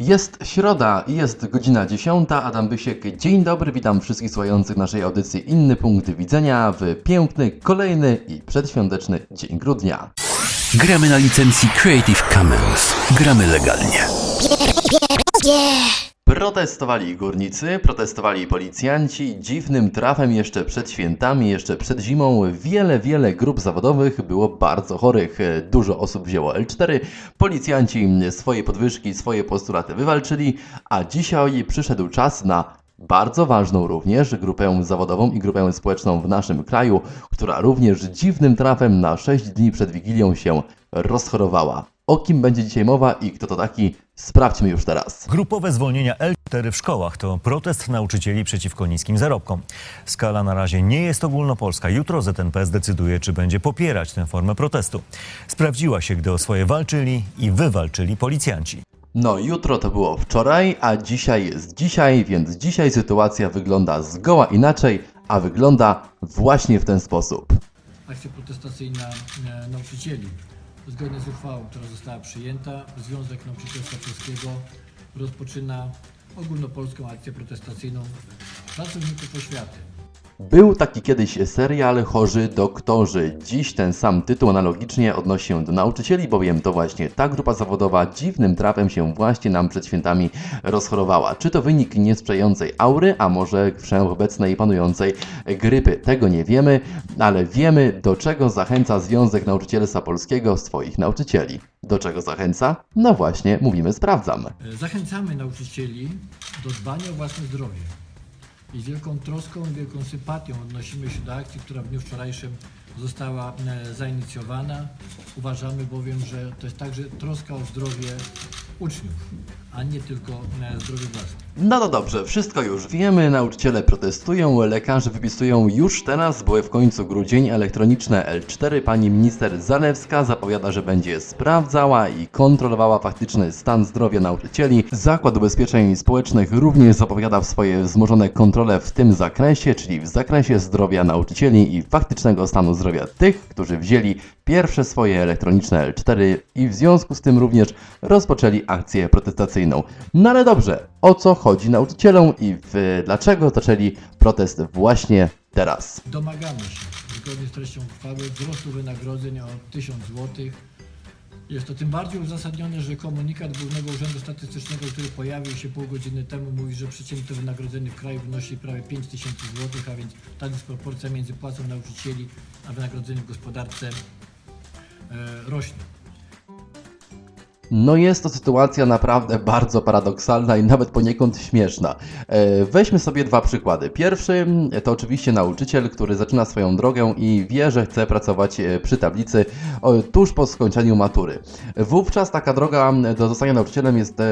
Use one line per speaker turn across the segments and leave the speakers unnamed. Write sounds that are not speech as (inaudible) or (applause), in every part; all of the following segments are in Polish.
Jest środa i jest godzina 10. Adam Bysiek. Dzień dobry, witam wszystkich słuchających naszej audycji Inny Punkt Widzenia w piękny, kolejny i przedświąteczny dzień grudnia.
Gramy na licencji Creative Commons. Gramy legalnie.
Protestowali górnicy, protestowali policjanci. Dziwnym trafem jeszcze przed świętami, jeszcze przed zimą wiele, wiele grup zawodowych było bardzo chorych. Dużo osób wzięło L4. Policjanci swoje podwyżki, swoje postulaty wywalczyli, a dzisiaj przyszedł czas na bardzo ważną również grupę zawodową i grupę społeczną w naszym kraju, która również dziwnym trafem na 6 dni przed Wigilią się rozchorowała. O kim będzie dzisiaj mowa i kto to taki, sprawdźmy już teraz.
Grupowe zwolnienia L4 w szkołach to protest nauczycieli przeciwko niskim zarobkom. Skala na razie nie jest ogólnopolska. Jutro ZNP zdecyduje, czy będzie popierać tę formę protestu. Sprawdziła się, gdy o swoje walczyli i wywalczyli policjanci.
No, jutro to było wczoraj, a dzisiaj jest dzisiaj, więc dzisiaj sytuacja wygląda zgoła inaczej, a wygląda właśnie w ten sposób.
akcja protestacyjna e, nauczycieli. Zgodnie z uchwałą, która została przyjęta, Związek Nauczycielstwa Polskiego rozpoczyna ogólnopolską akcję protestacyjną pracowników oświaty.
Był taki kiedyś serial Chorzy Doktorzy. Dziś ten sam tytuł analogicznie odnosi się do nauczycieli, bowiem to właśnie ta grupa zawodowa dziwnym trafem się właśnie nam przed świętami rozchorowała. Czy to wynik niesprzyjającej aury, a może wszechobecnej panującej grypy? Tego nie wiemy, ale wiemy do czego zachęca Związek Nauczycielstwa Polskiego swoich nauczycieli. Do czego zachęca? No właśnie, mówimy sprawdzam.
Zachęcamy nauczycieli do dbania o własne zdrowie. I z wielką troską i wielką sympatią odnosimy się do akcji, która w dniu wczorajszym została e, zainicjowana. Uważamy bowiem, że to jest także troska o zdrowie uczniów, a nie tylko e, zdrowie własne.
No to dobrze, wszystko już wiemy, nauczyciele protestują, lekarze wypisują już teraz, bo w końcu grudzień, elektroniczne L4. Pani minister Zalewska zapowiada, że będzie sprawdzała i kontrolowała faktyczny stan zdrowia nauczycieli. Zakład Ubezpieczeń Społecznych również zapowiada swoje wzmożone kontrole w tym zakresie, czyli w zakresie zdrowia nauczycieli i faktycznego stanu zdrowia tych, którzy wzięli pierwsze swoje elektroniczne L4 i w związku z tym również rozpoczęli akcję protestacyjną. No ale dobrze, o co chodzi nauczycielom i w, dlaczego zaczęli protest właśnie teraz?
Domagamy się, zgodnie z treścią uchwały, wzrostu wynagrodzeń o 1000 zł. Jest to tym bardziej uzasadnione, że komunikat Głównego Urzędu Statystycznego, który pojawił się pół godziny temu, mówi, że przeciętne wynagrodzenie w kraju wynosi prawie 5000 zł, a więc ta dysproporcja między płacą nauczycieli a wynagrodzeniem w gospodarce e, rośnie.
No jest to sytuacja naprawdę bardzo paradoksalna i nawet poniekąd śmieszna. E, Weźmy sobie dwa przykłady. Pierwszy mm, to oczywiście nauczyciel, który zaczyna swoją drogę i wie, że chce pracować e, przy tablicy tuż po skończeniu matury. Wówczas taka droga do zostania nauczycielem jest e,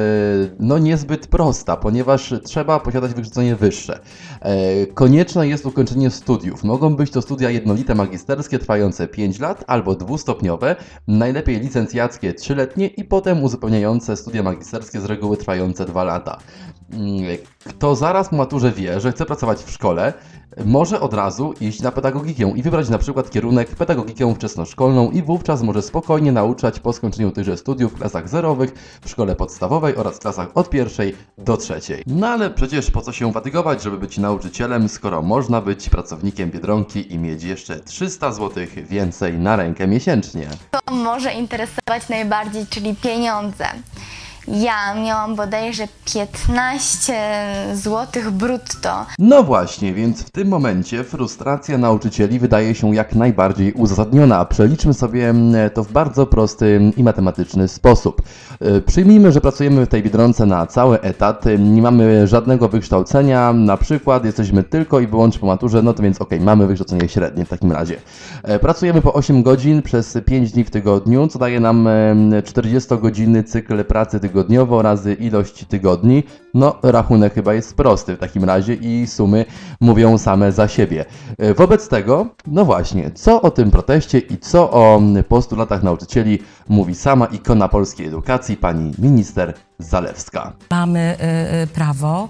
no niezbyt prosta, ponieważ trzeba posiadać wykształcenie wyższe. E, Konieczne jest ukończenie studiów. Mogą być to studia jednolite magisterskie trwające 5 lat albo dwustopniowe, najlepiej licencjackie 3-letnie i potem uzupełniające studia magisterskie z reguły trwające 2 lata. Kto zaraz po maturze wie, że chce pracować w szkole, może od razu iść na pedagogikę i wybrać na przykład kierunek pedagogikę wczesnoszkolną i wówczas może spokojnie nauczać po skończeniu tychże studiów w klasach zerowych, w szkole podstawowej oraz klasach od pierwszej do trzeciej. No ale przecież po co się fatygować, żeby być nauczycielem, skoro można być pracownikiem Biedronki i mieć jeszcze 300 zł więcej na rękę miesięcznie.
Co może interesować najbardziej, czyli pieniądze. Ja miałam bodajże 15 zł brutto.
No właśnie, więc w tym momencie frustracja nauczycieli wydaje się jak najbardziej uzasadniona. Przeliczmy sobie mm, to w bardzo prosty i matematyczny sposób. E, Przyjmijmy, że pracujemy w tej Biedronce na cały etat, e, nie mamy żadnego wykształcenia, na przykład jesteśmy tylko i wyłącznie po maturze, no to więc okej, mamy wykształcenie średnie w takim razie. E, Pracujemy po 8 godzin przez 5 dni w tygodniu, co daje nam em, 40-godzinny cykl pracy tygodniowo razy ilość tygodni. No, rachunek chyba jest prosty w takim razie i sumy mówią same za siebie. E, Wobec tego, no właśnie, co o tym proteście i co o postulatach nauczycieli mówi sama ikona polskiej edukacji, pani minister Zalewska.
Mamy e, e, prawo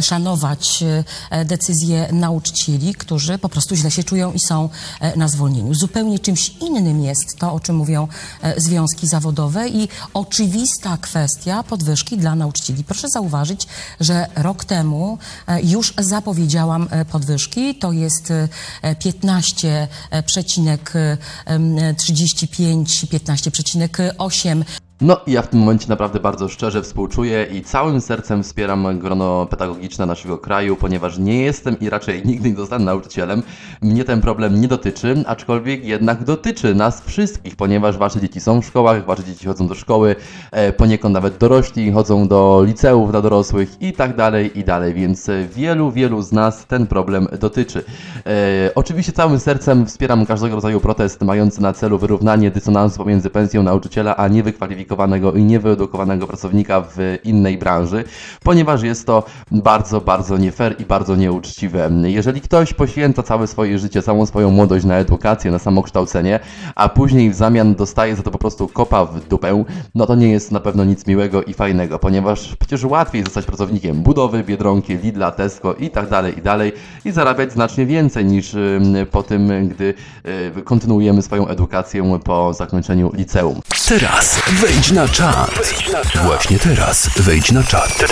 szanować e, decyzje nauczycieli, którzy po prostu źle się czują i są e, na zwolnieniu. Zupełnie czymś innym jest to, o czym mówią e, związki zawodowe i oczywista kwestia podwyżki dla nauczycieli. Proszę zauważyć, że rok temu już zapowiedziałam podwyżki. To jest e, 15,35, 15,8
No i ja w tym momencie naprawdę bardzo szczerze współczuję i całym sercem wspieram grono pedagogiczne naszego kraju, ponieważ nie jestem i raczej (laughs) nigdy nie zostanę nauczycielem. Mnie ten problem nie dotyczy, aczkolwiek jednak dotyczy nas wszystkich, ponieważ wasze dzieci są w szkołach, wasze dzieci chodzą do szkoły, e, poniekąd nawet dorośli chodzą do liceów dla dorosłych i tak dalej i dalej, więc e, wielu, wielu z nas ten problem dotyczy. E, oczywiście całym sercem wspieram każdego rodzaju protest mający na celu wyrównanie dysonansu pomiędzy pensją nauczyciela a niewykwalifikowanego i niewyedukowanego pracownika w innej branży, ponieważ jest to bardzo, bardzo nie fair i bardzo nieuczciwe. Jeżeli ktoś poświęca całe swoje życie, całą swoją młodość na edukację, na samokształcenie, a później w zamian dostaje za to po prostu kopa w dupę, no to nie jest na pewno nic miłego i fajnego, ponieważ przecież łatwiej zostać pracownikiem budowy, Biedronki, Lidla, Tesco i tak dalej, i dalej i zarabiać znacznie więcej niż po tym, gdy y, kontynuujemy swoją edukację po zakończeniu liceum.
Teraz wejdź na czat. Właśnie teraz wejdź na czat.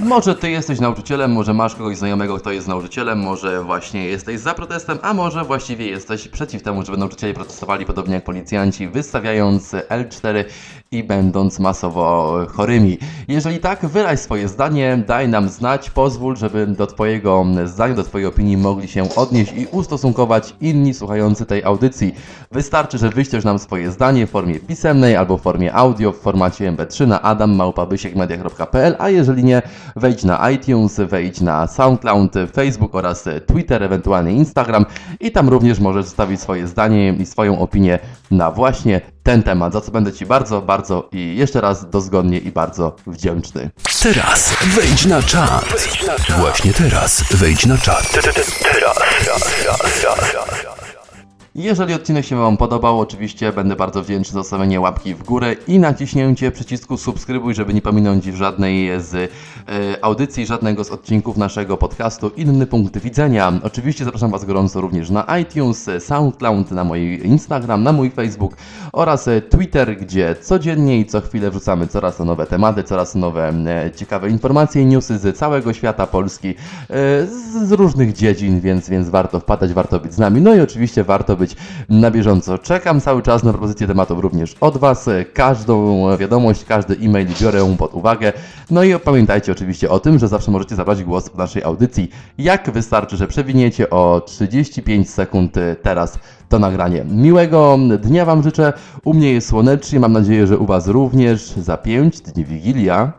Może ty jesteś nauczycielem, może masz kogoś znajomego, kto jest nauczycielem, może właśnie jesteś za protestem, a może właściwie jesteś przeciw temu, żeby nauczyciele protestowali podobnie jak policjanci, wystawiając L4 i będąc masowo chorymi. Jeżeli tak, wyraź swoje zdanie, daj nam znać, pozwól, żeby do twojego zdania, do twojej opinii mogli się odnieść i ustosunkować inni słuchający tej audycji. Wystarczy, że wyślesz nam swoje zdanie w formie pisemnej albo w formie audio w formacie mp3 na adammałpabysiekmedia.pl, a jeżeli nie, wejdź na iTunes, wejdź na SoundCloud, Facebook oraz Twitter, ewentualnie Instagram i tam również możesz zostawić swoje zdanie i swoją opinię na właśnie ten temat, za co będę Ci bardzo, bardzo i jeszcze raz dozgodnie i bardzo wdzięczny.
Teraz wejdź na czat. Właśnie teraz wejdź na czat.
Jeżeli odcinek się Wam podobał, oczywiście będę bardzo wdzięczny za zostawienie łapki w górę i naciśnięcie przycisku subskrybuj, żeby nie pominąć żadnej z e, audycji, żadnego z odcinków naszego podcastu Inny Punkt Widzenia. Oczywiście zapraszam Was gorąco również na iTunes, SoundCloud, na mój Instagram, na mój Facebook oraz Twitter, gdzie codziennie i co chwilę wrzucamy coraz nowe tematy, coraz nowe e, ciekawe informacje i newsy z całego świata Polski, e, z, z różnych dziedzin, więc, więc warto wpadać, warto być z nami. No i oczywiście warto być na bieżąco. Czekam cały czas na propozycje tematów również od Was. Każdą wiadomość, każdy e-mail biorę pod uwagę. No i pamiętajcie oczywiście o tym, że zawsze możecie zabrać głos w naszej audycji. Jak wystarczy, że przewiniecie o 35 sekund teraz to nagranie. Miłego dnia Wam życzę. U mnie jest słonecznie, mam nadzieję, że u Was również. Za 5 dni Wigilia.